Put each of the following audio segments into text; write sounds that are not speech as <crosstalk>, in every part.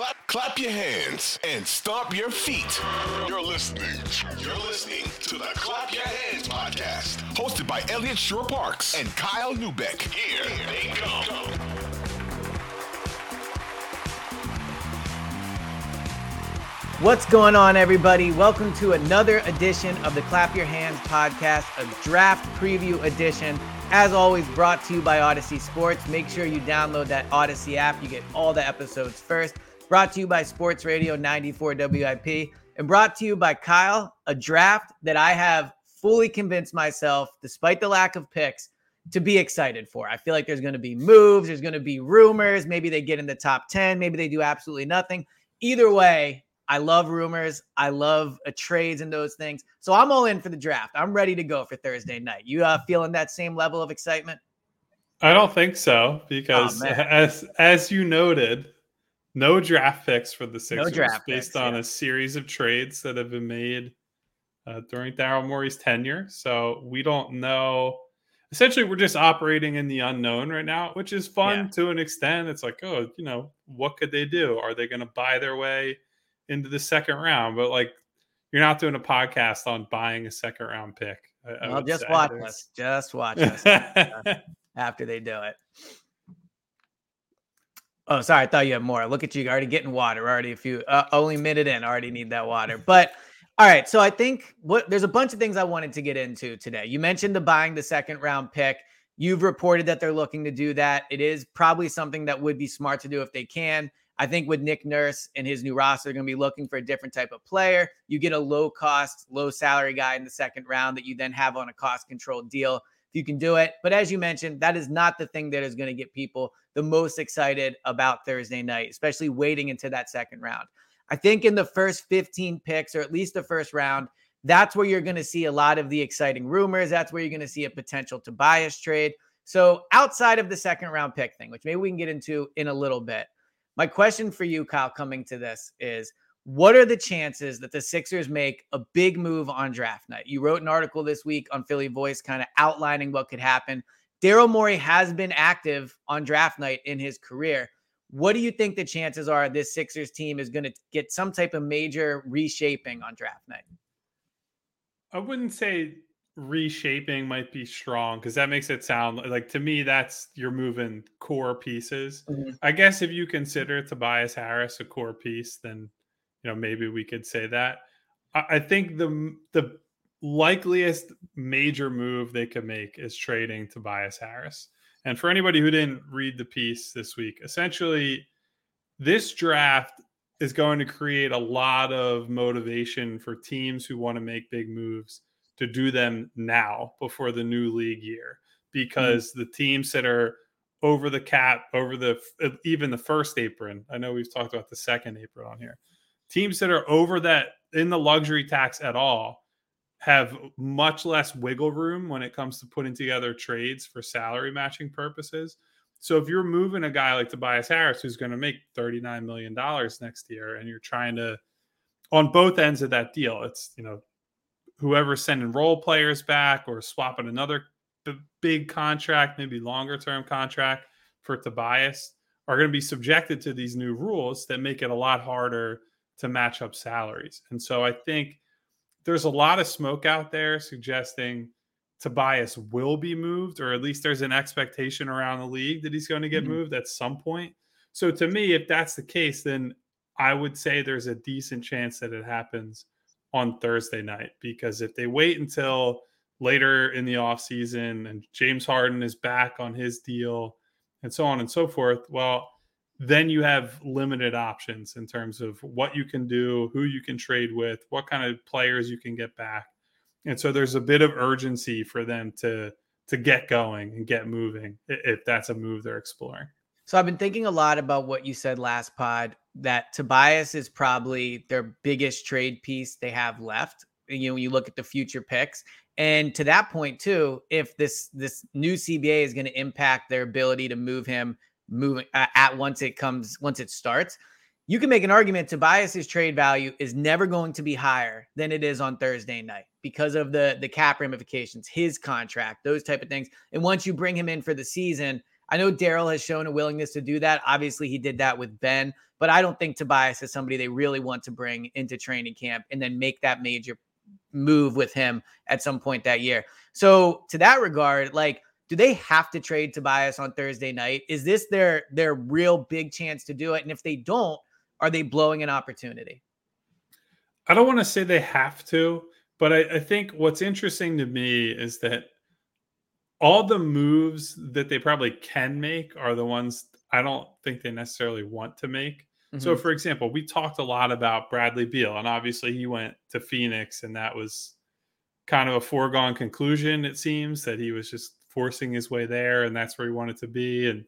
Clap, clap, your hands and stomp your feet. You're listening. You're listening to the Clap Your Hands podcast, hosted by Eliot Shorr-Parks and Kyle Neubeck. Here they come. What's going on, everybody? Welcome to another edition of the Clap Your Hands podcast, a draft preview edition. As always, brought to you by Audacy Sports. Make sure you download that Audacy app. You get all the episodes first. Brought to you by Sports Radio 94 WIP. And brought to you by Kyle, a draft that I have fully convinced myself, despite the lack of picks, to be excited for. I feel like there's going to be moves, there's going to be rumors. Maybe they get in the top 10, maybe they do absolutely nothing. Either way, I love rumors. I love uh, trades and those things. So I'm all in for the draft. I'm ready to go for Thursday night. You uh, feeling that same level of excitement? I don't think so because, Oh, as as you noted, no draft picks for the Sixers draft based picks, on yeah. a series of trades that have been made uh, during Daryl Morey's tenure. So we don't know. Essentially, we're just operating in the unknown right now, which is fun Yeah. to an extent. It's like, oh, you know, what could they do? Are they going to buy their way into the second round? But like, you're not doing a podcast on buying a second round pick. I, I Well, just watch us. Just watch us <laughs> after they do it. Oh, sorry. I thought you had more. Look at you already getting water. Already a few, uh, only minute in. Already need that water. But all right. So I think what there's a bunch of things I wanted to get into today. You mentioned the buying the second round pick. You've reported that they're looking to do that. It is probably something that would be smart to do if they can. I think with Nick Nurse and his new roster, they're going to be looking for a different type of player. You get a low cost, low salary guy in the second round that you then have on a cost controlled deal if you can do it. But as you mentioned, that is not the thing that is going to get people the most excited about Thursday night, especially waiting into that second round. I think in the first 15 picks, or at least the first round, that's where you're going to see a lot of the exciting rumors. That's where you're going to see a potential Tobias trade. So outside of the second round pick thing, which maybe we can get into in a little bit, my question for you, Kyle, coming to this is what are the chances that the Sixers make a big move on draft night? You wrote an article this week on Philly Voice kind of outlining what could happen. Daryl Morey has been active on draft night in his career. What do you think the chances are this Sixers team is going to get some type of major reshaping on draft night? I wouldn't say reshaping might be strong because that makes it sound like to me that's you're moving core pieces. Mhm. I guess if you consider Tobias Harris a core piece, then you know maybe we could say that. I, I think the the likeliest major move they could make is trading Tobias Harris. And for anybody who didn't read the piece this week, essentially this draft is going to create a lot of motivation for teams who want to make big moves to do them now before the new league year hmm. because the teams that are over the cap over the even the first apron i know we've talked about the second apron on here teams that are over that in the luxury tax at all have much less wiggle room when it comes to putting together trades for salary matching purposes. So if you're moving a guy like Tobias Harris, who's going to make $39 million next year, and you're trying to, on both ends of that deal, it's, you know, whoever's sending role players back or swapping another b- big contract, maybe longer term contract for Tobias, are going to be subjected to these new rules that make it a lot harder to match up salaries. And so I think there's a lot of smoke out there suggesting Tobias will be moved, or at least there's an expectation around the league that he's going to get Mhm. moved at some point. So to me, if that's the case, then I would say there's a decent chance that it happens on Thursday night because if they wait until later in the offseason and James Harden is back on his deal and so on and so forth. Well, then you have limited options in terms of what you can do, who you can trade with, what kind of players you can get back. And so there's a bit of urgency for them to to get going and get moving if that's a move they're exploring. So I've been thinking a lot about what you said last pod that Tobias is probably their biggest trade piece they have left. You know, when you look at the future picks. And to that point too, if this this new CBA is going to impact their ability to move him moving uh, at once it comes once it starts you can make an argument tobias's trade value is never going to be higher than it is on thursday night because of the the cap ramifications his contract those type of things. And once you bring him in for the season i know daryl has shown a willingness to do that. Obviously he did that with ben but i don't think tobias is somebody they really want to bring into training camp and then make that major move with him at some point that year. So to that regard like do they have to trade Tobias on Thursday night? Is this their their real big chance to do it? And if they don't, are they blowing an opportunity? I don't want to say they have to, but I, I think what's interesting to me is that all the moves that they probably can make are the ones I don't think they necessarily want to make. Mm-hmm. So, for example, we talked a lot about Bradley Beal, and obviously he went to Phoenix, and that was kind of a foregone conclusion, it seems, that he was just forcing his way there, and that's where he wanted to be. And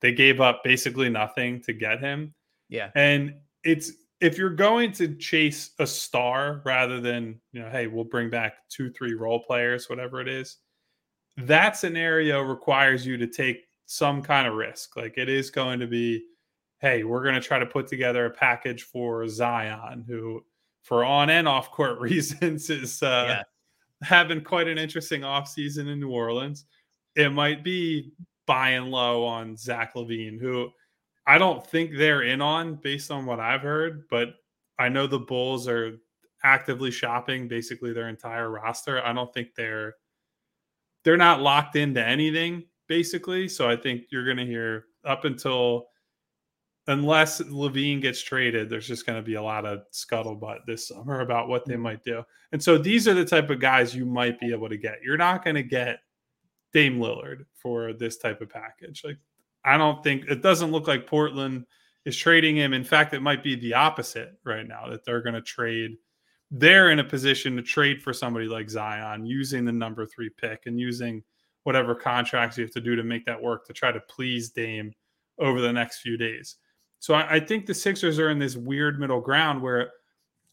they gave up basically nothing to get him. Yeah. And it's if you're going to chase a star rather than, you know, hey, we'll bring back two, three role players, whatever it is, that scenario requires you to take some kind of risk. Like it is going to be, hey, we're going to try to put together a package for Zion, who, for on and off court <laughs> reasons, is uh, yeah. having quite an interesting offseason in New Orleans it might be buying low on Zach LaVine, who I don't think they're in on based on what I've heard, but I know the Bulls are actively shopping basically their entire roster. I don't think they're they're not locked into anything basically. So I think you're going to hear up until unless Levine gets traded, there's just going to be a lot of scuttlebutt this summer about what they mm. might do. And so these are the type of guys you might be able to get. You're not going to get Dame Lillard for this type of package. Like, I don't think it doesn't look like Portland is trading him. In fact, it might be the opposite right now that they're going to trade. They're in a position to trade for somebody like Zion using the number three pick and using whatever contracts you have to do to make that work to try to please Dame over the next few days. So I, I think the Sixers are in this weird middle ground where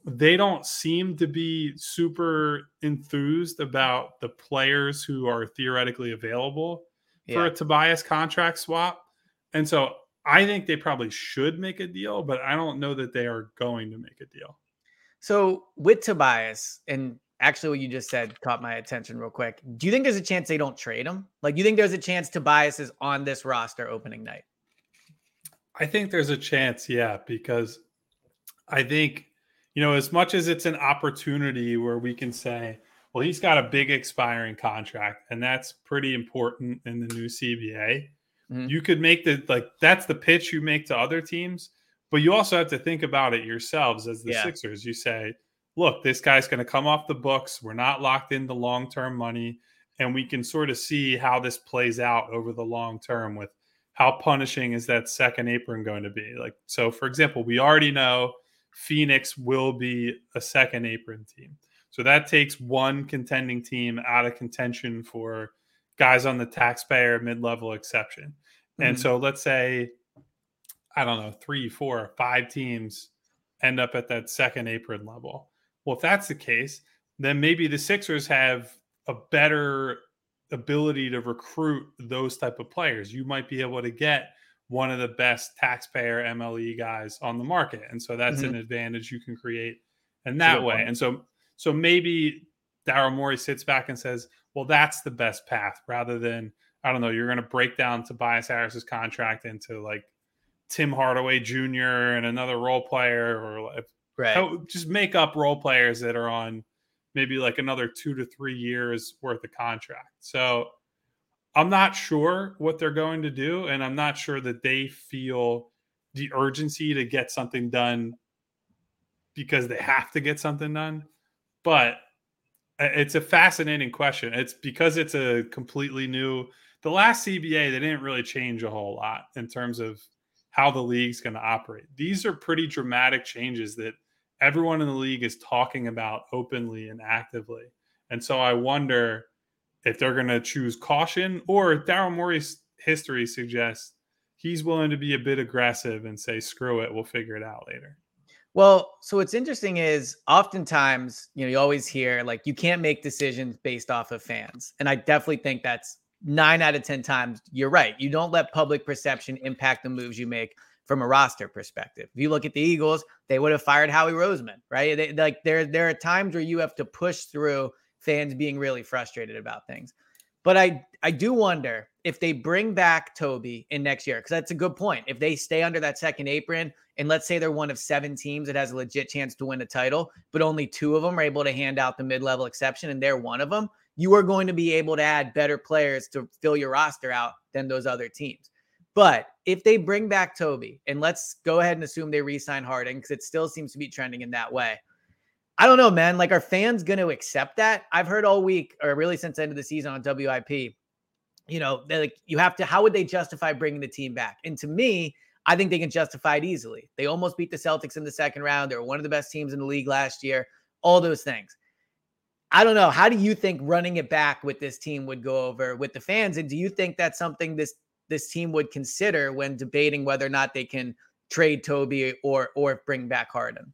they don't seem to be super enthused about the players who are theoretically available yeah. for a Tobias contract swap. And so I think they probably should make a deal, but I don't know that they are going to make a deal. So with Tobias, and actually what you just said caught my attention real quick. Do you think there's a chance they don't trade him? Like, you think there's a chance Tobias is on this roster opening night? I think there's a chance, yeah, because I think you know, as much as it's an opportunity where we can say, well, he's got a big expiring contract, and that's pretty important in the new CBA. Mm-hmm. You could make the like that's the pitch you make to other teams, but you also have to think about it yourselves as the yeah. Sixers. You say, look, this guy's going to come off the books. We're not locked into long term money, and we can sort of see how this plays out over the long term with how punishing is that second apron going to be. Like, so for example, we already know Phoenix will be a second apron team. So that takes one contending team out of contention for guys on the taxpayer mid level exception. Mm-hmm. And so let's say, I don't know, three, four, five teams end up at that second apron level. Well, if that's the case, then maybe the Sixers have a better ability to recruit those type of players. You might be able to get one of the best taxpayer MLE guys on the market. And so that's mm-hmm. an advantage you can create in that way. And so so maybe Daryl Morey sits back and says, well, that's the best path rather than, I don't know, you're going to break down Tobias Harris's contract into like Tim Hardaway Jr. and another role player or like, right. just make up role players that are on maybe like another two to three years worth of contract. So I'm not sure what they're going to do, and I'm not sure that they feel the urgency to get something done because they have to get something done. But uh, it's a fascinating question. It's because it's a completely new. the last CBA, they didn't really change a whole lot in terms of how the league's going to operate. These are pretty dramatic changes that everyone in the league is talking about openly and actively. And so I wonder if they're going to choose caution or Daryl Morey's history suggests he's willing to be a bit aggressive and say, screw it, we'll figure it out later. Well, so what's interesting is oftentimes, you know, you always hear like you can't make decisions based off of fans. And I definitely think that's nine out of 10 times you're right. You don't let public perception impact the moves you make from a roster perspective. If you look at the Eagles, they would have fired Howie Roseman, right? They, like there, there are times where you have to push through fans being really frustrated about things. But I, I do wonder if they bring back Toby in next year, because that's a good point. If they stay under that second apron, and let's say they're one of seven teams that has a legit chance to win a title, but only two of them are able to hand out the mid-level exception, and they're one of them, you are going to be able to add better players to fill your roster out than those other teams. But if they bring back Toby, and let's go ahead and assume they re-sign Harden, because it still seems to be trending in that way. I don't know, man. Like, are fans going to accept that? I've heard all week, or really since the end of the season on WIP, you know, like you have to. How would they justify bringing the team back? And to me, I think they can justify it easily. They almost beat the Celtics in the second round. They were one of the best teams in the league last year. All those things. I don't know. How do you think running it back with this team would go over with the fans? And do you think that's something this this team would consider when debating whether or not they can trade Toby or or bring back Harden?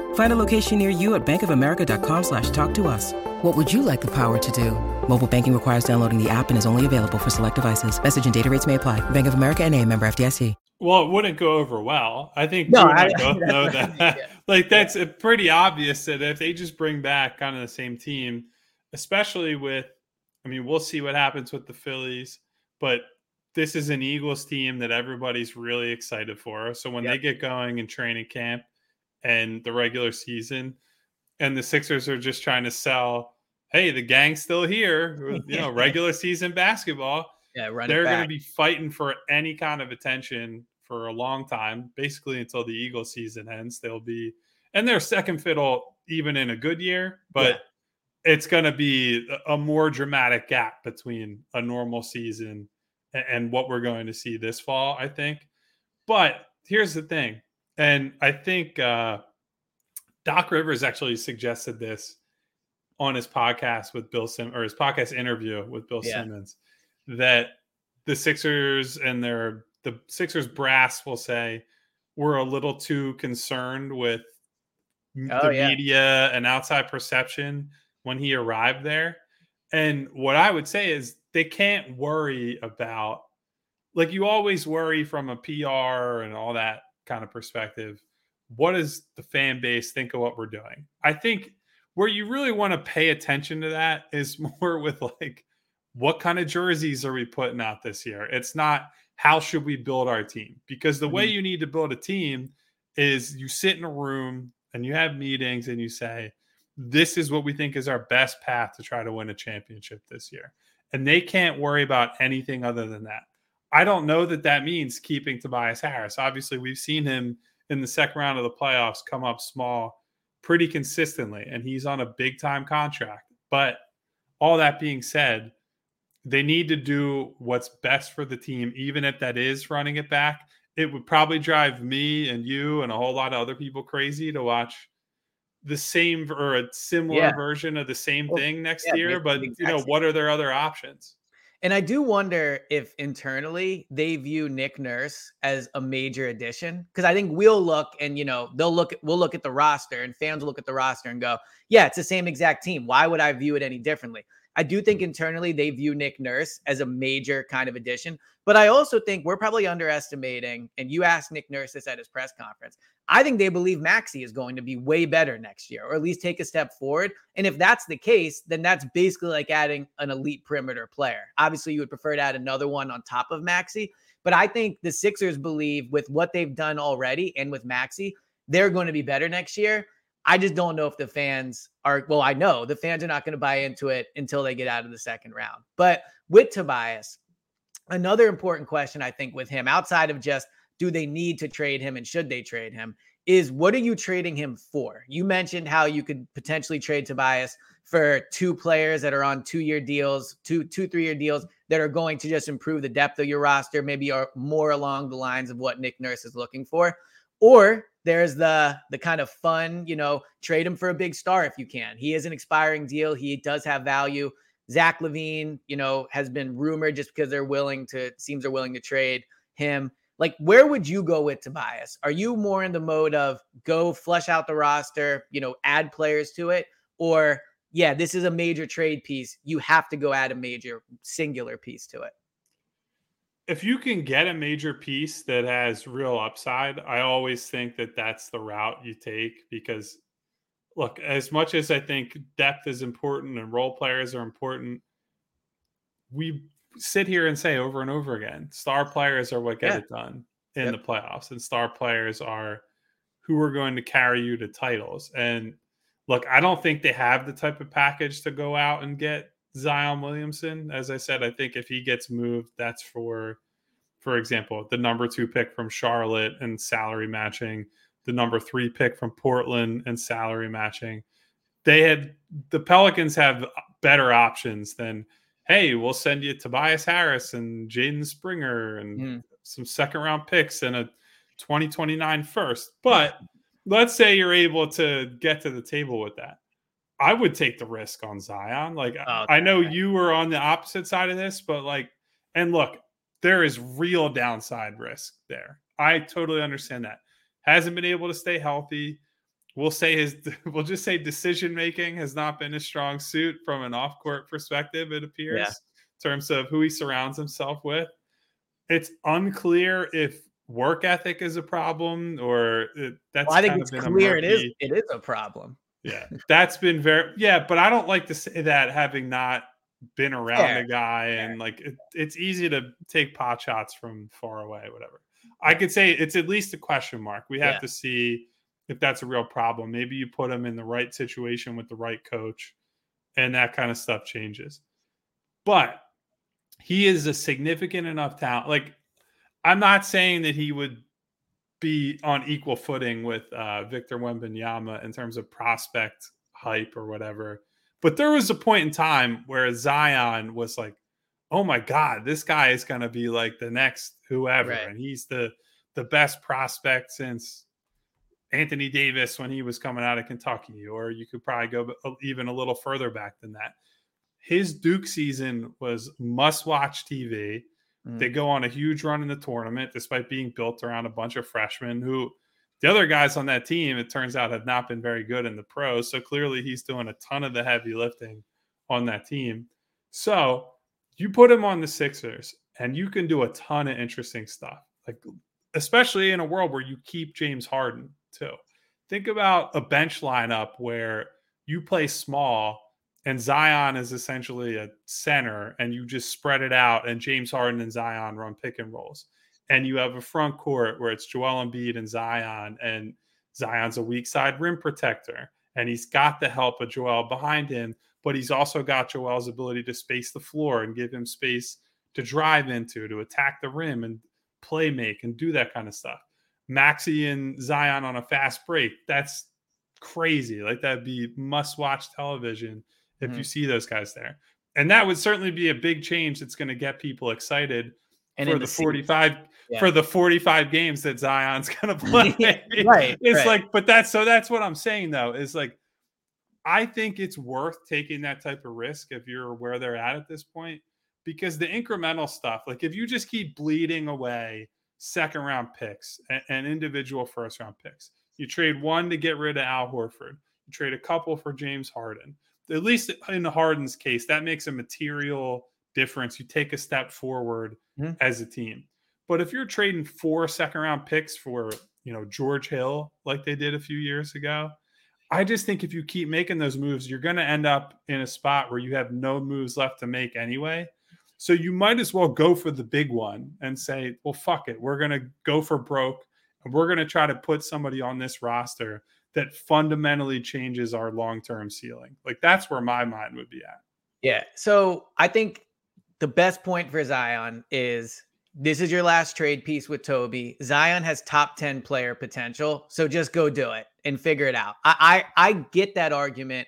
Find a location near you at bankofamerica.com slash talk to us. What would you like the power to do? Mobile banking requires downloading the app and is only available for select devices. Message and data rates may apply. Bank of America and a member FDIC. Well, it wouldn't go over well. I think No, you I, I- <laughs> both know what I that. mean, <laughs> yeah. <laughs> like that's uh, pretty obvious that if they just bring back kind of the same team, especially with, I mean, we'll see what happens with the Phillies, but this is an Eagles team that everybody's really excited for. So when Yep. they get going in training camp and the regular season, and the Sixers are just trying to sell, hey, the gang's still here, you know, <laughs> regular season basketball Yeah, they're going to be fighting for any kind of attention for a long time, basically until the Eagles season ends. They'll be, and they're second fiddle even in a good year, but it's going to be a more dramatic gap between a normal season and what we're going to see this fall, I think. But here's the thing, and I think uh, Doc Rivers actually suggested this on his podcast with Bill Sim or his podcast interview with Bill Yeah. Simmons that the Sixers and their the Sixers brass will say we're a little too concerned with Oh, the yeah. media and outside perception when he arrived there. And what I would say is they can't worry about like you always worry from a PR and all that kind of perspective. What does the fan base think of what we're doing? I think where you really want to pay attention to that is <laughs> more with like what kind of jerseys are we putting out this year? It's not how should we build our team? Because the way Mhm. you need to build a team is you sit in a room and you have meetings and you say, this is what we think is our best path to try to win a championship this year. And they can't worry about anything other than that. I don't know that that means keeping Tobias Harris. Obviously, we've seen him in the second round of the playoffs come up small pretty consistently, and he's on a big time contract. But all that being said, they need to do what's best for the team, even if that is running it back. It would probably drive me and you and a whole lot of other people crazy to watch the same or a similar yeah. version of the same well, thing next yeah, year. But you know, what are their other options? And I do wonder if internally they view Nick Nurse as a major addition because I think we'll look and you know they'll look at we'll look at the roster and fans will look at the roster and go, yeah, it's the same exact team. Why would I view it any differently? I do think mm. internally they view Nick Nurse as a major kind of addition, but I also think we're probably underestimating. And you asked Nick Nurse this at his press conference. I think they believe Maxey is going to be way better next year, or at least take a step forward. And if that's the case, then that's basically like adding an elite perimeter player. Obviously, you would prefer to add another one on top of Maxey, but I think the Sixers believe with what they've done already and with Maxey, they're going to be better next year. I just don't know if the fans are, well, I know the fans are not going to buy into it until they get out of the second round. But with Tobias, another important question, I think, with him outside of just do they need to trade him and should they trade him is what are you trading him for? You mentioned how you could potentially trade Tobias for two players that are on two year deals, two, two, three year deals that are going to just improve the depth of your roster, maybe are more along the lines of what Nick Nurse is looking for. Or there's the the kind of fun, you know, trade him for a big star if you can. He is an expiring deal. He does have value. Zach LaVine, you know, has been rumored just because they're willing to seems they're willing to trade him. Like, where would you go with Tobias? Are you more in the mode of go flush out the roster, you know, add players to it, or yeah, this is a major trade piece. You have to go add a major singular piece to it if you can get a major piece that has real upside, I always think that that's the route you take because look, as much as I think depth is important and role players are important, we sit here and say over and over again, star players are what get yeah. it done in yep. the playoffs and star players are who are going to carry you to titles. And look, I don't think they have the type of package to go out and get Zion Williamson. As I said, I think if he gets moved, that's for, for example, the number two pick from Charlotte and salary matching, the number three pick from Portland and salary matching. They had the Pelicans have better options than, hey, we'll send you Tobias Harris and Jaden Springer and mm. some second round picks and a 2029 first. <laughs> But let's say you're able to get to the table with that. I would take the risk on Zion. Like. I know you were on the opposite side of this, but like, and look, there is real downside risk there. I totally understand that. Hasn't been able to stay healthy. We'll say his <laughs> we'll just say decision making has not been a strong suit from an off court perspective, it appears, yeah. in terms of who he surrounds himself with. It's unclear if work ethic is a problem or it, that's well, I think it's clear it is it is a problem. Yeah, that's been very yeah, but I don't like to say that having not been around Fair. the guy and like it, it's easy to take pot shots from far away, whatever. I could say it's at least a question mark. We have yeah. to see if that's a real problem. Maybe you put him in the right situation with the right coach, and that kind of stuff changes. But he is a significant enough talent. Like, I'm not saying that he would be on equal footing with uh, Victor Wembanyama in terms of prospect hype or whatever. But there was a point in time where Zion was like, "Oh my God, this guy is going to be like the next whoever," right. and he's the the best prospect since Anthony Davis when he was coming out of Kentucky, or you could probably go even a little further back than that. His Duke season was must watch TV. Mm. They go on a huge run in the tournament, despite being built around a bunch of freshmen who the other guys on that team, it turns out, have not been very good in the pros. So clearly he's doing a ton of the heavy lifting on that team. So you put him on the Sixers and you can do a ton of interesting stuff. Like especially in a world where you keep James Harden too. Think about a bench lineup where you play small and Zion is essentially a center, and you just spread it out, and James Harden and Zion run pick and rolls, and you have a front court where it's Joel Embiid and Zion, and Zion's a weak side rim protector, and he's got the help of Joel behind him, but he's also got Joel's ability to space the floor and give him space to drive into, to attack the rim and play make and do that kind of stuff. Maxey and Zion on a fast break, that's crazy. Like that'd be must watch television if mm-hmm. you see those guys there. and that would certainly be a big change that's going to get people excited And for the, the 45 Yeah. for the 45 games that Zion's <laughs> going <laughs> to play. Right, It's right. like but that's so that's what I'm saying though is like I think it's worth taking that type of risk if you're where they're at at this point because the incremental stuff like if you just keep bleeding away second round picks and, and individual first round picks. You trade one to get rid of Al Horford. You trade a couple for James Harden. At least in Harden's case, that makes a material difference. You take a step forward Mhm. as a team. But if you're trading four second round picks for, you know, George Hill like they did a few years ago, I just think if you keep making those moves, you're going to end up in a spot where you have no moves left to make anyway. So you might as well go for the big one and say, well, fuck it. We're going to go for broke and we're going to try to put somebody on this roster that fundamentally changes our long term ceiling. Like that's where my mind would be at. Yeah. So I think the best point for Zion is this is your last trade piece with Toby. Zion has top 10 player potential. So just go do it and figure it out. I I, I get that argument.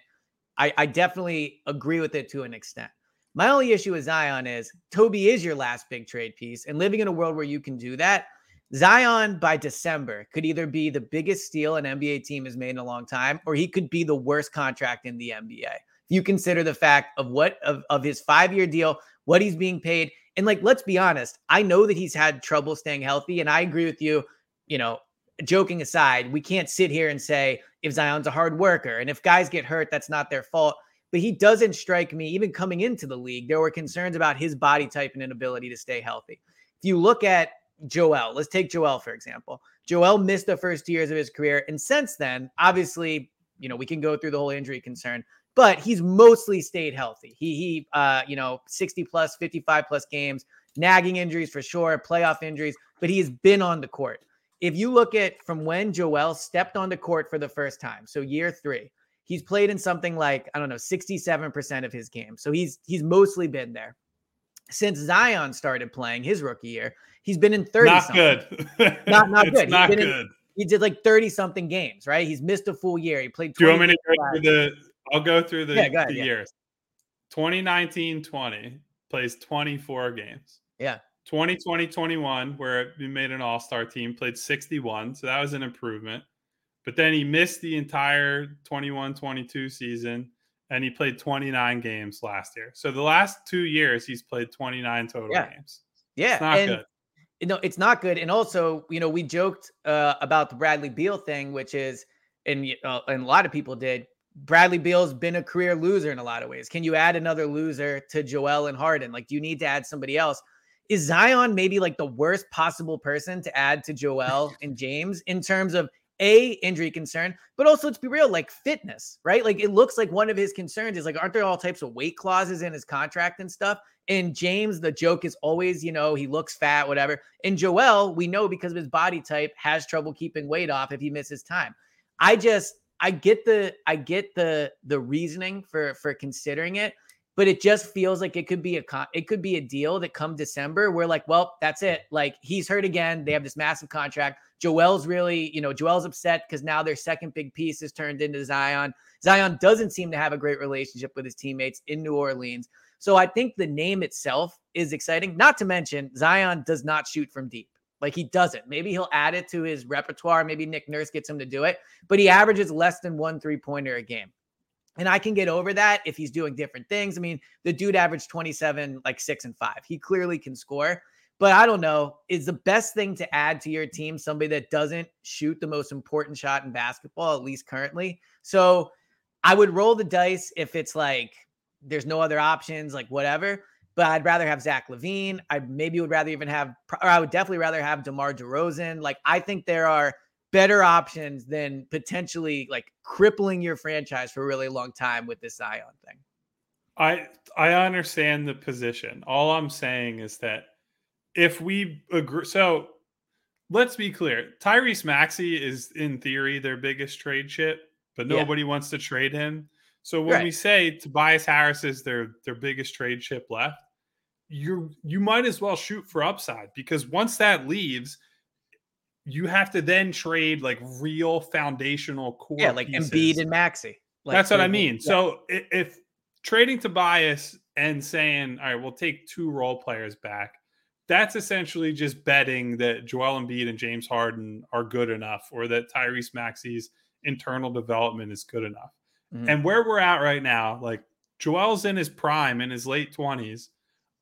I, I definitely agree with it to an extent. My only issue with Zion is Toby is your last big trade piece. And living in a world where you can do that, Zion by December could either be the biggest steal an NBA team has made in a long time, or he could be the worst contract in the NBA. If you consider the fact of what of, of his five-year deal, what he's being paid, and like let's be honest, I know that he's had trouble staying healthy, and I agree with you. You know, joking aside, we can't sit here and say if Zion's a hard worker, and if guys get hurt, that's not their fault. But he doesn't strike me, even coming into the league, there were concerns about his body type and inability to stay healthy. If you look at Joel, let's take Joel for example. Joel missed the first two years of his career, and since then, obviously, you know, we can go through the whole injury concern, but he's mostly stayed healthy. He he uh, you know, 60 plus, 55 plus games, nagging injuries for sure, playoff injuries, but he has been on the court. If you look at from when Joel stepped on the court for the first time, so year 3, he's played in something like, I don't know, 67% of his games. So he's he's mostly been there. Since Zion started playing his rookie year, he's been in 30 Not something. good. <laughs> Not- not <laughs> good. Not been in- good. He did like 30 something games, right? He's missed a full year. He played Do you want me 20 to go the? I'll go through the, Yeah, go ahead, the yeah. years. 2019 20 plays 24 games. Yeah. 2020 21, where he made an all star team, played 61. So that was an improvement. But then he missed the entire 21 22 season and he played 29 games last year. So the last two years, he's played 29 total Yeah. games. Yeah. It's not and good. no, it's not good. And also, you know, we joked uh, about the Bradley Beal thing, which is, and, uh, and a lot of people did. Bradley Beal's been a career loser in a lot of ways. Can you add another loser to Joel and Harden? Like, do you need to add somebody else? Is Zion maybe like the worst possible person to add to Joel and James in terms of a injury concern, but also let's be real, like fitness, right? Like it looks like one of his concerns is like, aren't there all types of weight clauses in his contract and stuff? And James, the joke is always, you know, he looks fat, whatever. And Joel, we know because of his body type, has trouble keeping weight off if he misses time. I just, I get the, I get the, the reasoning for for considering it, but it just feels like it could be a, it could be a deal that come December, we're like, well, that's it. Like he's hurt again. They have this massive contract. Joel's really, you know, Joel's upset because now their second big piece is turned into Zion. Zion doesn't seem to have a great relationship with his teammates in New Orleans. So I think the name itself is exciting. Not to mention, Zion does not shoot from deep. Like he doesn't. Maybe he'll add it to his repertoire. Maybe Nick Nurse gets him to do it, but he averages less than one three pointer a game. And I can get over that if he's doing different things. I mean, the dude averaged 27, like six and five. He clearly can score. But I don't know. Is the best thing to add to your team somebody that doesn't shoot the most important shot in basketball, at least currently? So I would roll the dice if it's like there's no other options, like whatever. But I'd rather have Zach LaVine. I maybe would rather even have, or I would definitely rather have DeMar DeRozan. Like I think there are better options than potentially like crippling your franchise for a really long time with this Zion thing. I I understand the position. All I'm saying is that if we agree, so let's be clear: Tyrese Maxey is in theory their biggest trade chip, but Yeah. nobody wants to trade him. So when we say Tobias Harris is their their biggest trade chip left, you you might as well shoot for upside because once that leaves, you have to then trade like real foundational core. yeah, like pieces. Embiid and Maxey. Like, That's what I mean. yeah. So i- if trading Tobias and saying, all right, we'll take two role players back, that's essentially just betting that Joel Embiid and James Harden are good enough or that Tyrese Maxey's internal development is good enough. Mm-hmm. And where we're at right now, like Joel's in his prime in his late 20s.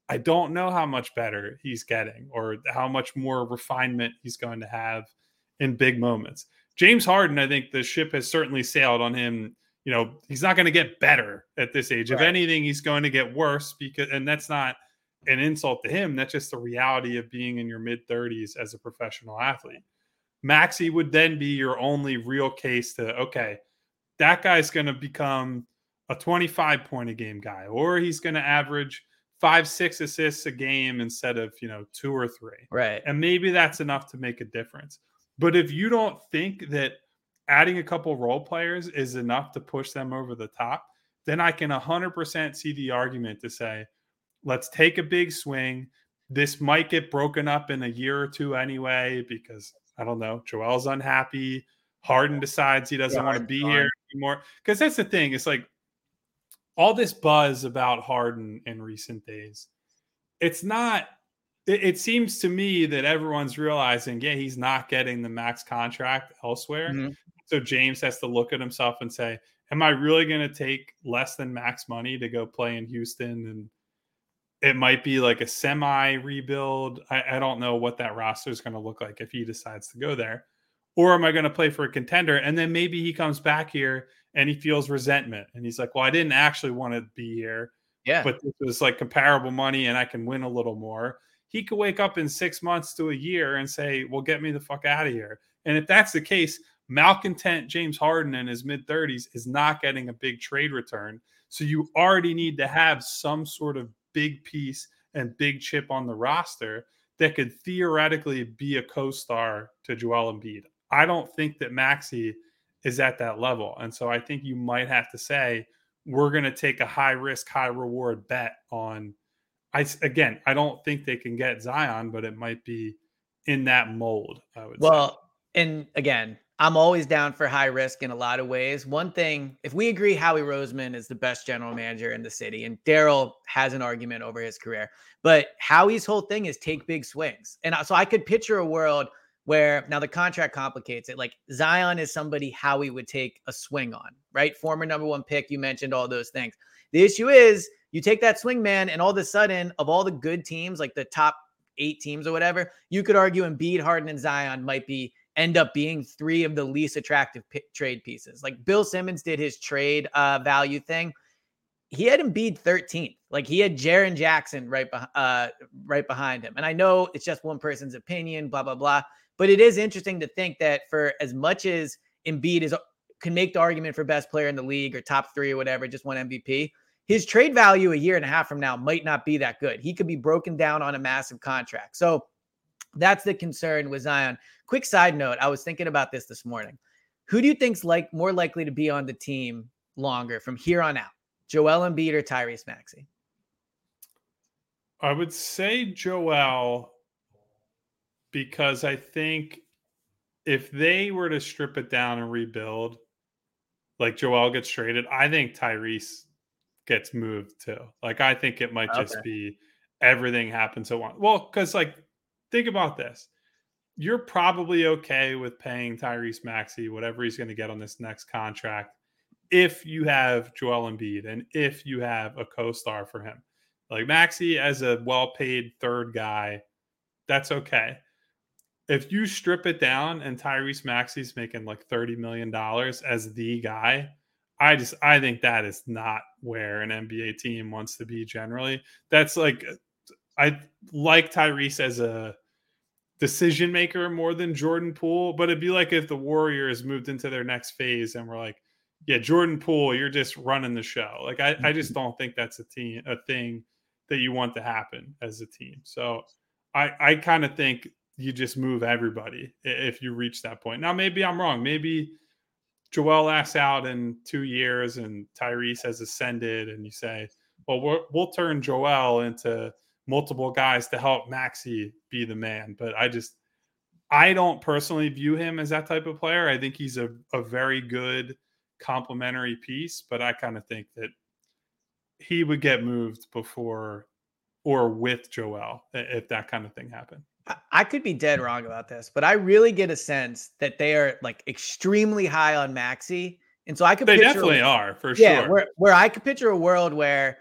I don't know how much better he's getting or how much more refinement he's going to have in big moments. James Harden, I think the ship has certainly sailed on him. You know, he's not going to get better at this age. Right. If anything, he's going to get worse because, and that's not an insult to him. That's just the reality of being in your mid 30s as a professional athlete. Maxey would then be your only real case to, okay, that guy's going to become a 25 point a game guy, or he's going to average five, six assists a game instead of, you know, two or three. Right. And maybe that's enough to make a difference. But if you don't think that adding a couple role players is enough to push them over the top, then I can 100% see the argument to say, let's take a big swing. This might get broken up in a year or two anyway, because I don't know, Joel's unhappy. Harden decides he doesn't yeah, want to be here anymore. Because that's the thing. It's like all this buzz about Harden in recent days. It's not, it, it, seems to me that everyone's realizing, yeah, he's not getting the max contract elsewhere. Mm-hmm. So James has to look at himself and say, Am I really going to take less than max money to go play in Houston? And it might be like a semi rebuild. I, I don't know what that roster is going to look like if he decides to go there or am I going to play for a contender? And then maybe he comes back here and he feels resentment and he's like, well, I didn't actually want to be here. Yeah. But this was like comparable money and I can win a little more. He could wake up in six months to a year and say, well, get me the fuck out of here. And if that's the case, malcontent James Harden in his mid 30s is not getting a big trade return. So you already need to have some sort of big piece and big chip on the roster that could theoretically be a co-star to Joel Embiid. I don't think that Maxey is at that level. And so I think you might have to say, we're going to take a high risk, high reward bet on. I again, I don't think they can get Zion, but it might be in that mold. I would say well, say. and again, I'm always down for high risk in a lot of ways. One thing, if we agree Howie Roseman is the best general manager in the city, and Daryl has an argument over his career, but Howie's whole thing is take big swings. And so I could picture a world where now the contract complicates it. Like Zion is somebody Howie would take a swing on, right? Former number one pick. You mentioned all those things. The issue is you take that swing man, and all of a sudden, of all the good teams, like the top eight teams or whatever, you could argue Embiid, Harden, and Zion might be end up being three of the least attractive p- trade pieces. Like Bill Simmons did his trade uh, value thing. He had Embiid 13th. Like he had Jaren Jackson right, be- uh, right behind him. And I know it's just one person's opinion, blah, blah, blah. But it is interesting to think that for as much as Embiid is can make the argument for best player in the league or top three or whatever, just one MVP, his trade value a year and a half from now might not be that good. He could be broken down on a massive contract. So that's the concern with Zion. Quick side note: I was thinking about this this morning. Who do you think's like more likely to be on the team longer from here on out? Joel Embiid or Tyrese Maxey? I would say Joel because I think if they were to strip it down and rebuild, like Joel gets traded, I think Tyrese gets moved too. Like I think it might okay. just be everything happens at once. Well, because like think about this. You're probably okay with paying Tyrese Maxey whatever he's going to get on this next contract if you have Joel Embiid and if you have a co-star for him. Like Maxey as a well-paid third guy, that's okay if you strip it down and Tyrese Maxey's making like $30 million as the guy, I just I think that is not where an NBA team wants to be generally. That's like I like Tyrese as a decision maker more than Jordan Poole, but it'd be like if the Warriors moved into their next phase and we're like, yeah, Jordan Poole, you're just running the show. Like I, I just mm-hmm. don't think that's a team a thing that you want to happen as a team. So I I kind of think you just move everybody if you reach that point. Now, maybe I'm wrong. Maybe Joel asks out in two years and Tyrese has ascended, and you say, well, we will turn Joel into multiple guys to help Maxey be the man. But I just, I don't personally view him as that type of player. I think he's a, a very good complementary piece, but I kind of think that he would get moved before or with Joel if that kind of thing happened. I could be dead wrong about this, but I really get a sense that they are like extremely high on Maxey. And so I could They definitely a, are for yeah, sure. Where where I could picture a world where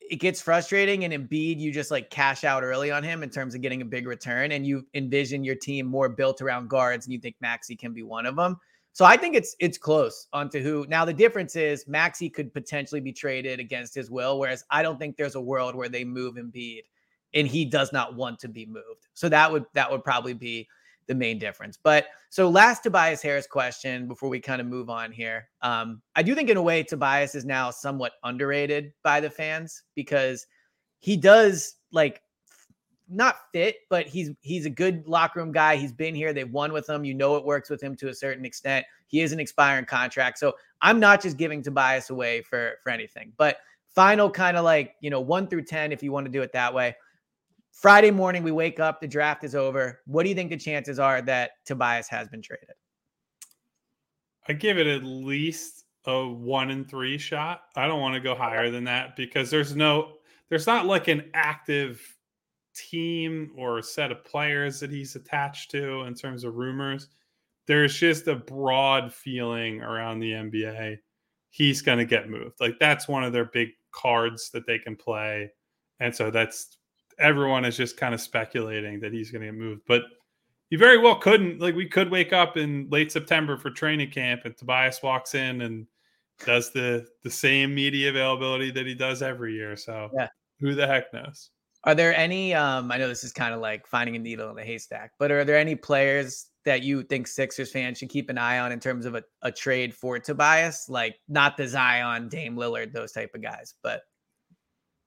it gets frustrating and Embiid, you just like cash out early on him in terms of getting a big return, and you envision your team more built around guards, and you think Maxey can be one of them. So I think it's it's close onto who. Now the difference is Maxey could potentially be traded against his will, whereas I don't think there's a world where they move Embiid and he does not want to be moved. So that would that would probably be the main difference. But so last Tobias Harris question before we kind of move on here. Um, I do think in a way Tobias is now somewhat underrated by the fans because he does like not fit, but he's he's a good locker room guy. He's been here. They've won with him. You know it works with him to a certain extent. He is an expiring contract. So I'm not just giving Tobias away for for anything. But final kind of like, you know, 1 through 10 if you want to do it that way. Friday morning, we wake up, the draft is over. What do you think the chances are that Tobias has been traded? I give it at least a one in three shot. I don't want to go higher than that because there's no, there's not like an active team or set of players that he's attached to in terms of rumors. There's just a broad feeling around the NBA. He's going to get moved. Like that's one of their big cards that they can play. And so that's everyone is just kind of speculating that he's going to get moved, but he very well couldn't. Like we could wake up in late September for training camp, and Tobias walks in and does the the same media availability that he does every year. So yeah. who the heck knows? Are there any? Um, I know this is kind of like finding a needle in a haystack, but are there any players that you think Sixers fans should keep an eye on in terms of a, a trade for Tobias? Like not the Zion, Dame Lillard, those type of guys, but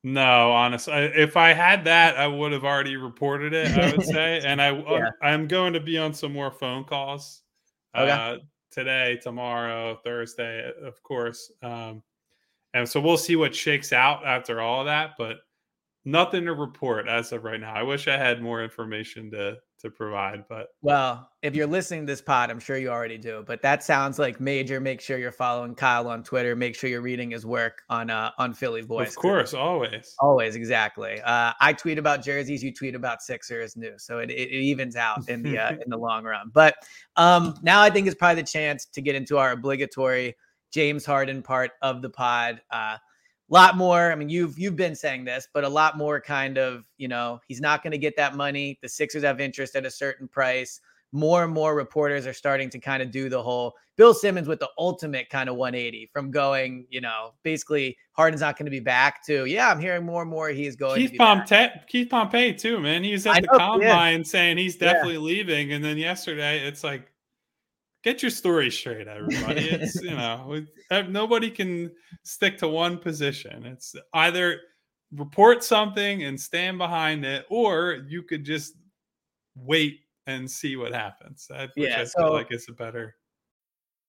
no, honestly, if I had that, I would have already reported it. I would say, <laughs> and I yeah. I'm going to be on some more phone calls okay. uh, today, tomorrow, Thursday, of course. Um, and so we'll see what shakes out after all of that. But nothing to report as of right now. I wish I had more information to to provide, but well, if you're listening to this pod, I'm sure you already do. But that sounds like major. Make sure you're following Kyle on Twitter. Make sure you're reading his work on uh on Philly Voice. Of course, always, always, exactly. Uh, I tweet about jerseys. You tweet about Sixers news, so it, it, it evens out in the uh, in the <laughs> long run. But um, now I think is probably the chance to get into our obligatory James Harden part of the pod. Uh, lot more. I mean, you've you've been saying this, but a lot more kind of, you know, he's not going to get that money. The Sixers have interest at a certain price. More and more reporters are starting to kind of do the whole Bill Simmons with the ultimate kind of 180 from going, you know, basically Harden's not going to be back to, yeah, I'm hearing more and more he's going. Keith Pompey, Keith Pompey too, man. He's at I the know, combine saying he's definitely yeah. leaving, and then yesterday it's like get your story straight, everybody. <laughs> It's you know uh, nobody can stick to one position. It's either report something and stand behind it, or you could just wait and see what happens. Which yeah, I so, feel like is a better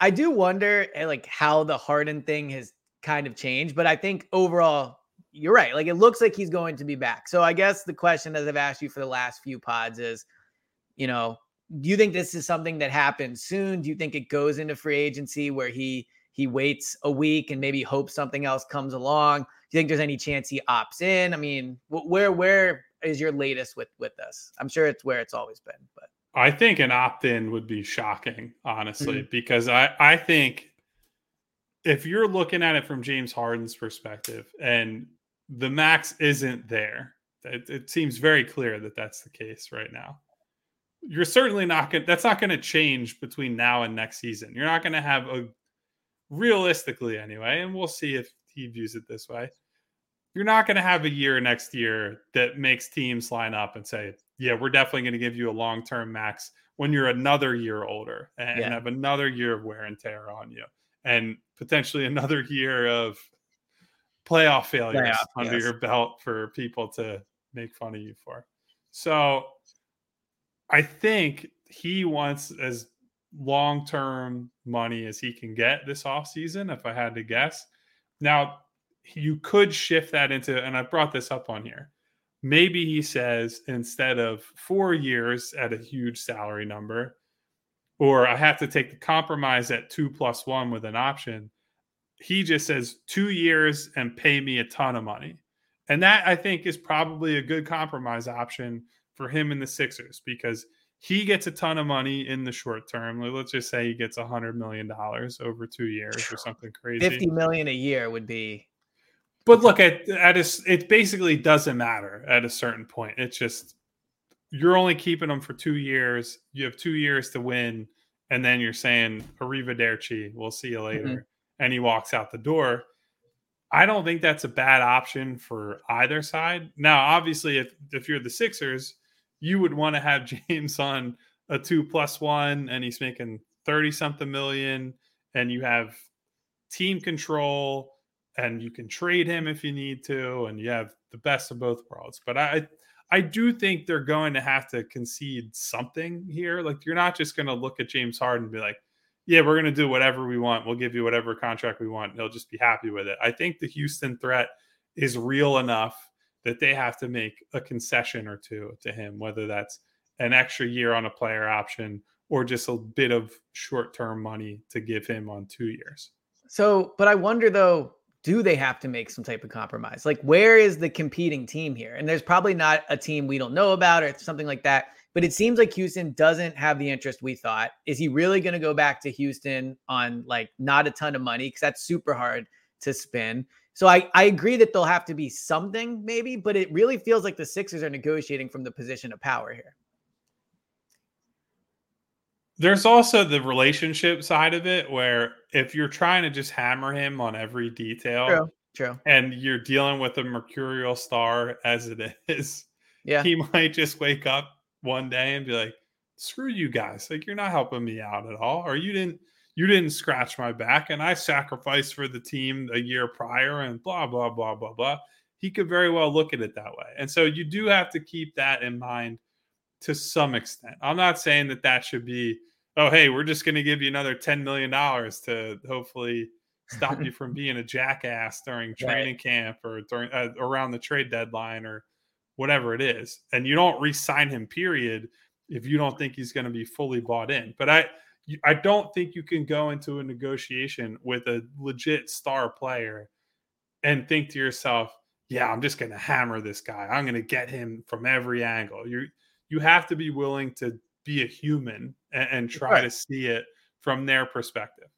I do wonder eh, like how the Harden thing has kind of changed, but I think overall you're right. Like it looks like he's going to be back. So I guess the question that I've asked you for the last few pods is, you know, do you think this is something that happens soon? Do you think it goes into free agency where he he waits a week and maybe hopes something else comes along? Do you think there's any chance he opts in? I mean, where where is your latest with with this? I'm sure it's where it's always been, but I think an opt-in would be shocking, honestly, mm-hmm. because I I think if you're looking at it from James Harden's perspective and the max isn't there, it, it seems very clear that that's the case right now. You're certainly not going. That's not going to change between now and next season. You're not going to have a realistically anyway, and we'll see if he views it this way. You're not going to have a year next year that makes teams line up and say, yeah, we're definitely going to give you a long term max when you're another year older and yeah. have another year of wear and tear on you and potentially another <laughs> year of playoff failures Playoff, under yes. your belt for people to make fun of you for. So I think he wants as long term money as he can get this offseason, if I had to guess. Now, you could shift that into, and I brought this up on here. Maybe he says instead of four years at a huge salary number, or I have to take the compromise at two plus one with an option, he just says two years and pay me a ton of money. And that I think is probably a good compromise option for him and the Sixers because he gets a ton of money in the short term. Let's just say he gets a hundred million dollars over two years or something crazy. 50 million a year would be But look at at a, it basically doesn't matter at a certain point. It's just you're only keeping them for two years. You have two years to win, and then you're saying arrivederci. We'll see you later, mm-hmm. and he walks out the door. I don't think that's a bad option for either side. Now, obviously, if if you're the Sixers, you would want to have <laughs> James on a two plus one, and he's making thirty something million, and you have team control and you can trade him if you need to, and you have the best of both worlds. But I, I do think they're going to have to concede something here. Like you're not just going to look at James Harden and be like, "Yeah, we're going to do whatever we want. We'll give you whatever contract we want." He'll just be happy with it. I think the Houston threat is real enough that they have to make a concession or two to him, whether that's an extra year on a player option or just a bit of short-term money to give him on two years. So, but I wonder though, do they have to make some type of compromise? Like, where is the competing team here? And there's probably not a team we don't know about or something like that. But it seems like Houston doesn't have the interest we thought. Is he really going to go back to Houston on like not a ton of money? Because that's super hard to spin. So I, I agree that there'll have to be something maybe, but it really feels like the Sixers are negotiating from the position of power here. There's also the relationship side of it where if you're trying to just hammer him on every detail True. True. and you're dealing with a mercurial star as it is, Yeah. he <laughs> might just wake up one day and be like, screw you guys. Like you're not helping me out at all. Or you didn't you didn't scratch my back and I sacrificed for the team a year prior and blah blah blah blah blah. He could very well look at it that way. And so you do have to keep that in mind to some extent. I'm not saying that that should be, oh, hey, we're just going to give you another $10 million to hopefully stop you from <laughs> being a jackass during training camp or during uh, around the trade deadline or whatever it is. And you don't re-sign him, period, if you don't think he's going to be fully bought in. But I, I don't think you can go into a negotiation with a legit star player and think to yourself, yeah, I'm just going to hammer this guy. I'm going to get him from every angle. You you have to be willing to be a human and, and try Right. to see it from their perspective.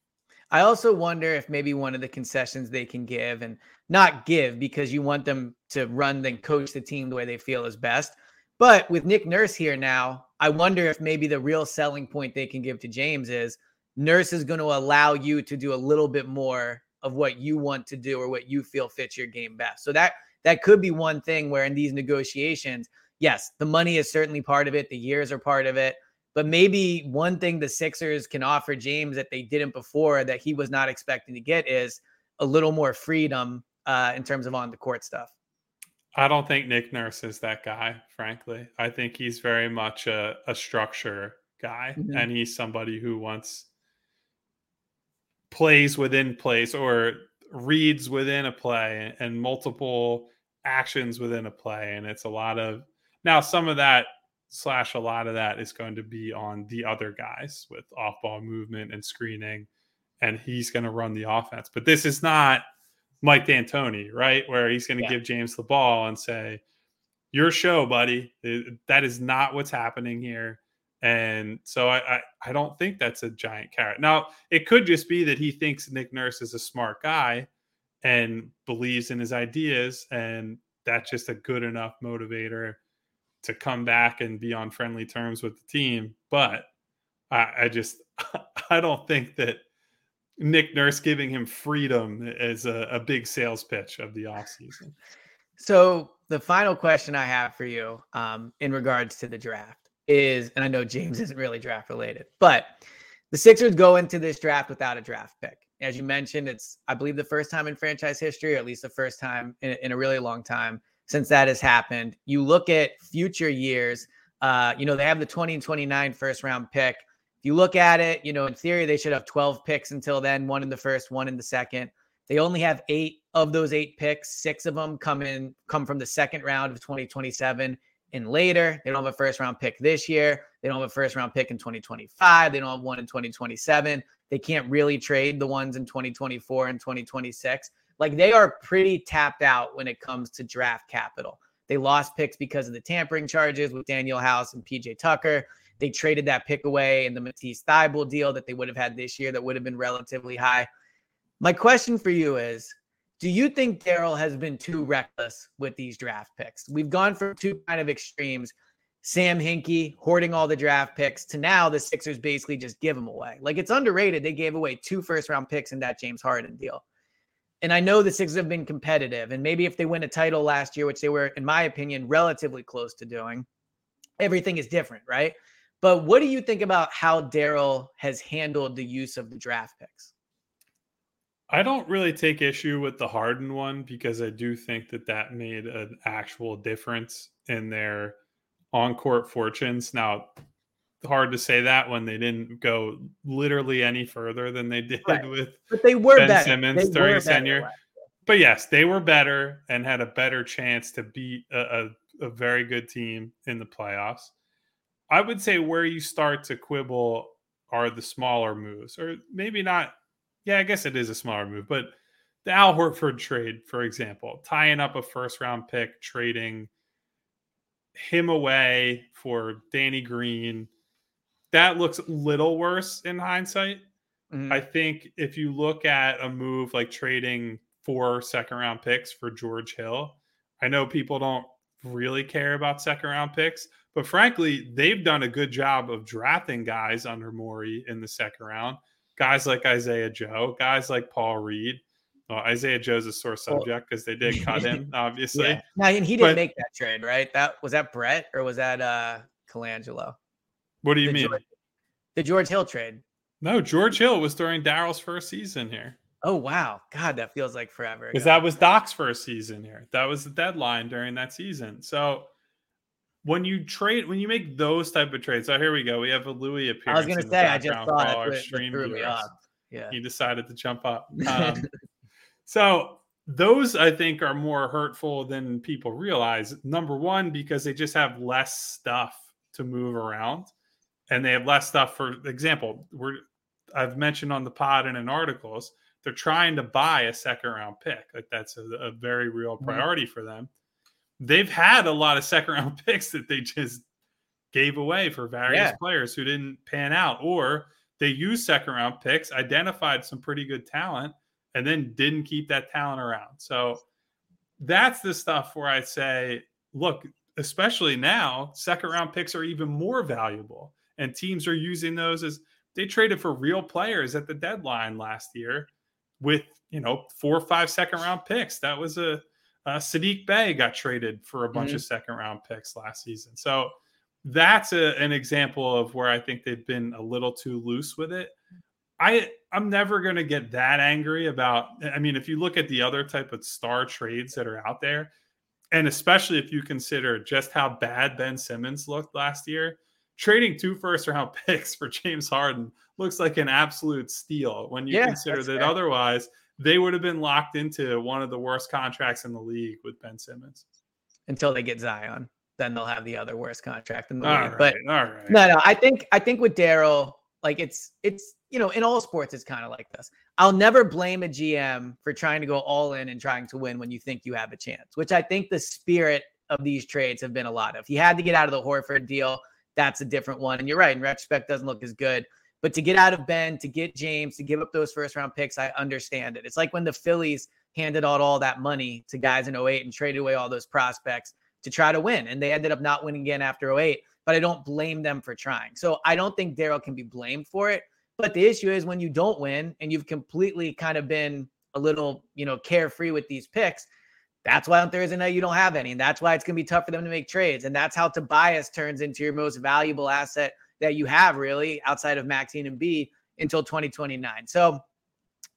I also wonder if maybe one of the concessions they can give and not give because you want them to run and coach the team the way they feel is best. But with Nick Nurse here now, I wonder if maybe the real selling point they can give to James is Nurse is going to allow you to do a little bit more of what you want to do or what you feel fits your game best. So that that could be one thing where in these negotiations, yes, the money is certainly part of it, the years are part of it, but maybe one thing the Sixers can offer James that they didn't before that he was not expecting to get is a little more freedom uh, in terms of on the court stuff. I don't think Nick Nurse is that guy, frankly. I think he's very much a, a structure guy, Mhm. and he's somebody who wants plays within plays or reads within a play and multiple actions within a play. And it's a lot of now some of that slash a lot of that is going to be on the other guys with off ball movement and screening, and he's going to run the offense. But this is not Mike D'Antoni, right? Where he's going to Yeah. give James the ball and say, "Your show, buddy." That is not what's happening here. And so I, I I don't think that's a giant carrot. Now it could just be that he thinks Nick Nurse is a smart guy and believes in his ideas, and that's just a good enough motivator to come back and be on friendly terms with the team. But I, I just <laughs> I don't think that Nick Nurse giving him freedom is a, a big sales pitch of the offseason. So the final question I have for you um, in regards to the draft is, and I know James isn't really draft related, but the Sixers go into this draft without a draft pick. As you mentioned, it's, I believe, the first time in franchise history, or at least the first time in, in a really long time since that has happened. You look at future years, uh, you know, they have the 20 and 29 first round pick. If you look at it, you know, in theory, they should have 12 picks until then, one in the first, one in the second. They only have eight of those eight picks. Six of them come in, come from the second round of 2027 and later. They don't have a first round pick this year. They don't have a first round pick in 2025. They don't have one in 2027. They can't really trade the ones in 2024 and 2026. Like they are pretty tapped out when it comes to draft capital. They lost picks because of the tampering charges with Daniel House and PJ Tucker. They traded that pick away in the Matisse Thybulle deal that they would have had this year that would have been relatively high. My question for you is do you think Daryl has been too reckless with these draft picks? We've gone from two kind of extremes. Sam Hinkie hoarding all the draft picks to now the Sixers basically just give them away. Like it's underrated. They gave away two first round picks in that James Harden deal. And I know the Sixers have been competitive. And maybe if they win a title last year, which they were, in my opinion, relatively close to doing, everything is different, right? But what do you think about how Daryl has handled the use of the draft picks? I don't really take issue with the Harden one because I do think that that made an actual difference in their on court fortunes. Now, hard to say that when they didn't go literally any further than they did right. with but they were Ben better. Simmons they during his tenure. But yes, they were better and had a better chance to beat a, a, a very good team in the playoffs. I would say where you start to quibble are the smaller moves, or maybe not yeah, I guess it is a smaller move, but the Al Horford trade, for example, tying up a first round pick, trading him away for Danny Green, that looks a little worse in hindsight. Mm-hmm. I think if you look at a move like trading four second round picks for George Hill, I know people don't really care about second round picks, but frankly, they've done a good job of drafting guys under Morey in the second round guys like Isaiah Joe, guys like Paul Reed. Well, Isaiah Joe's a sore subject because they did cut him, <laughs> obviously. Yeah. Now, and he didn't but, make that trade, right? That was that Brett or was that uh Colangelo? What do you the mean? George, the George Hill trade. No, George Hill was during Daryl's first season here. Oh wow, God, that feels like forever. Because that was Doc's first season here. That was the deadline during that season. So when you trade when you make those type of trades, oh here we go. We have a Louis appearance. I was going to say, I just saw it. Stream threw me off. Yeah, he decided to jump up. <laughs> Um, so those I think are more hurtful than people realize. Number one, because they just have less stuff to move around, and they have less stuff. For example, we're I've mentioned on the pod and in articles, they're trying to buy a second round pick. Like that's a, a very real mm-hmm. priority mm-hmm. for them they've had a lot of second round <laughs> picks that they just gave away for various yeah. players who didn't pan out, or they used second round picks, identified some pretty good talent, and then didn't keep that talent around. So that's the stuff where I say, look, especially now, second round picks are even more valuable. And teams are using those as they traded for real players at the deadline last year with, you know, four or five second round picks. That was a uh, Saddiq Bey got traded for a bunch mm-hmm. of second round picks last season. So that's a, an example of where I think they've been a little too loose with it. I I'm never going to get that angry about I mean if you look at the other type of star trades that are out there and especially if you consider just how bad Ben Simmons looked last year, trading two first round <laughs> picks for James Harden looks like an absolute steal when you yeah, consider that fair. otherwise they would have been locked into one of the worst contracts in the league with Ben Simmons until they get Zion. Then they'll have the other worst contract in the all league. Right, but all right. no, no, I think I think with Daryl, like it's it's you know in all sports it's kind of like this. I'll never blame a GM for trying to go all in and trying to win when you think you have a chance, which I think the spirit of these trades have been a lot of. He had to get out of the Horford deal. That's a different one. And you're right. In retrospect, doesn't look as good. But to get out of Ben, to get James, to give up those first round picks, I understand it. It's like when the Phillies handed out all that money to guys in 08 and traded away all those prospects to try to win. And they ended up not winning again after 08. But I don't blame them for trying. So I don't think Daryl can be blamed for it. But the issue is when you don't win and you've completely kind of been a little, you know, carefree with these picks. That's why on Thursday night you don't have any. And that's why it's going to be tough for them to make trades. And that's how Tobias turns into your most valuable asset that you have really outside of Maxey and Embiid until 2029. So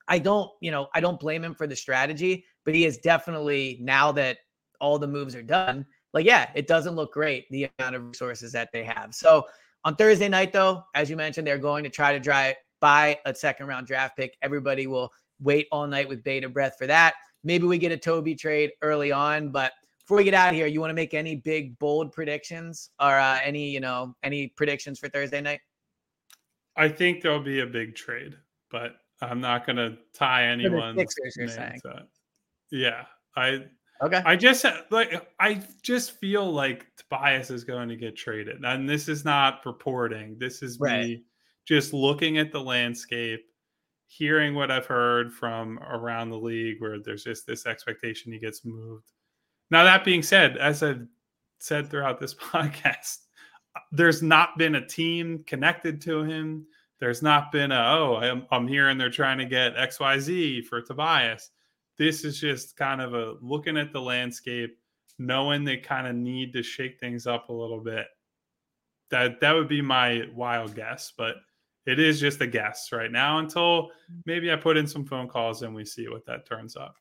I don't, you know, I don't blame him for the strategy, but he is definitely now that all the moves are done, like, yeah, it doesn't look great the amount of resources that they have. So on Thursday night, though, as you mentioned, they're going to try to try buy a second round draft pick. Everybody will wait all night with bated breath for that. Maybe we get a Toby trade early on, but before we get out of here, you want to make any big bold predictions or uh, any, you know, any predictions for Thursday night? I think there'll be a big trade, but I'm not going to tie anyone. Sixers, you're saying. Yeah, I okay. I just like I just feel like Tobias is going to get traded, and this is not reporting. This is right. me just looking at the landscape, hearing what I've heard from around the league, where there's just this expectation he gets moved. Now that being said, as I've said throughout this <laughs> podcast, there's not been a team connected to him. There's not been a, oh, I'm, I'm they're trying to get XYZ for Tobias. This is just kind of a looking at the landscape, knowing they kind of need to shake things up a little bit. That that would be my wild guess, but it is just a guess right now until maybe I put in some phone calls and we see what that turns up.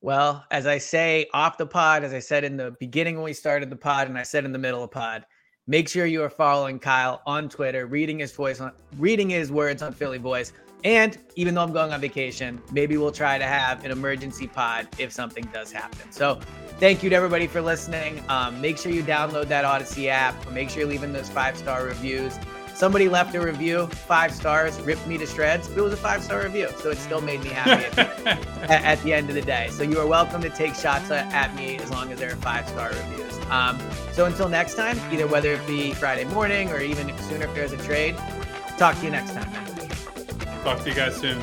Well, as I say off the pod, as I said in the beginning when we started the pod, and I said in the middle of pod, Make sure you are following Kyle on Twitter, reading his voice on reading his words on Philly Voice. And even though I'm going on vacation, maybe we'll try to have an emergency pod if something does happen. So thank you to everybody for listening. Um, make sure you download that Audacy app. Make sure you're leaving those five star reviews. Somebody left a review, five stars, ripped me to shreds. It was a five star review, so it still made me happy at, at, <laughs> at, the end of the day. So you are welcome to take shots at me as long as they're five star reviews. Um, so until next time, either whether it be Friday morning or even sooner if there's a trade, talk to you next time. Talk to you guys soon.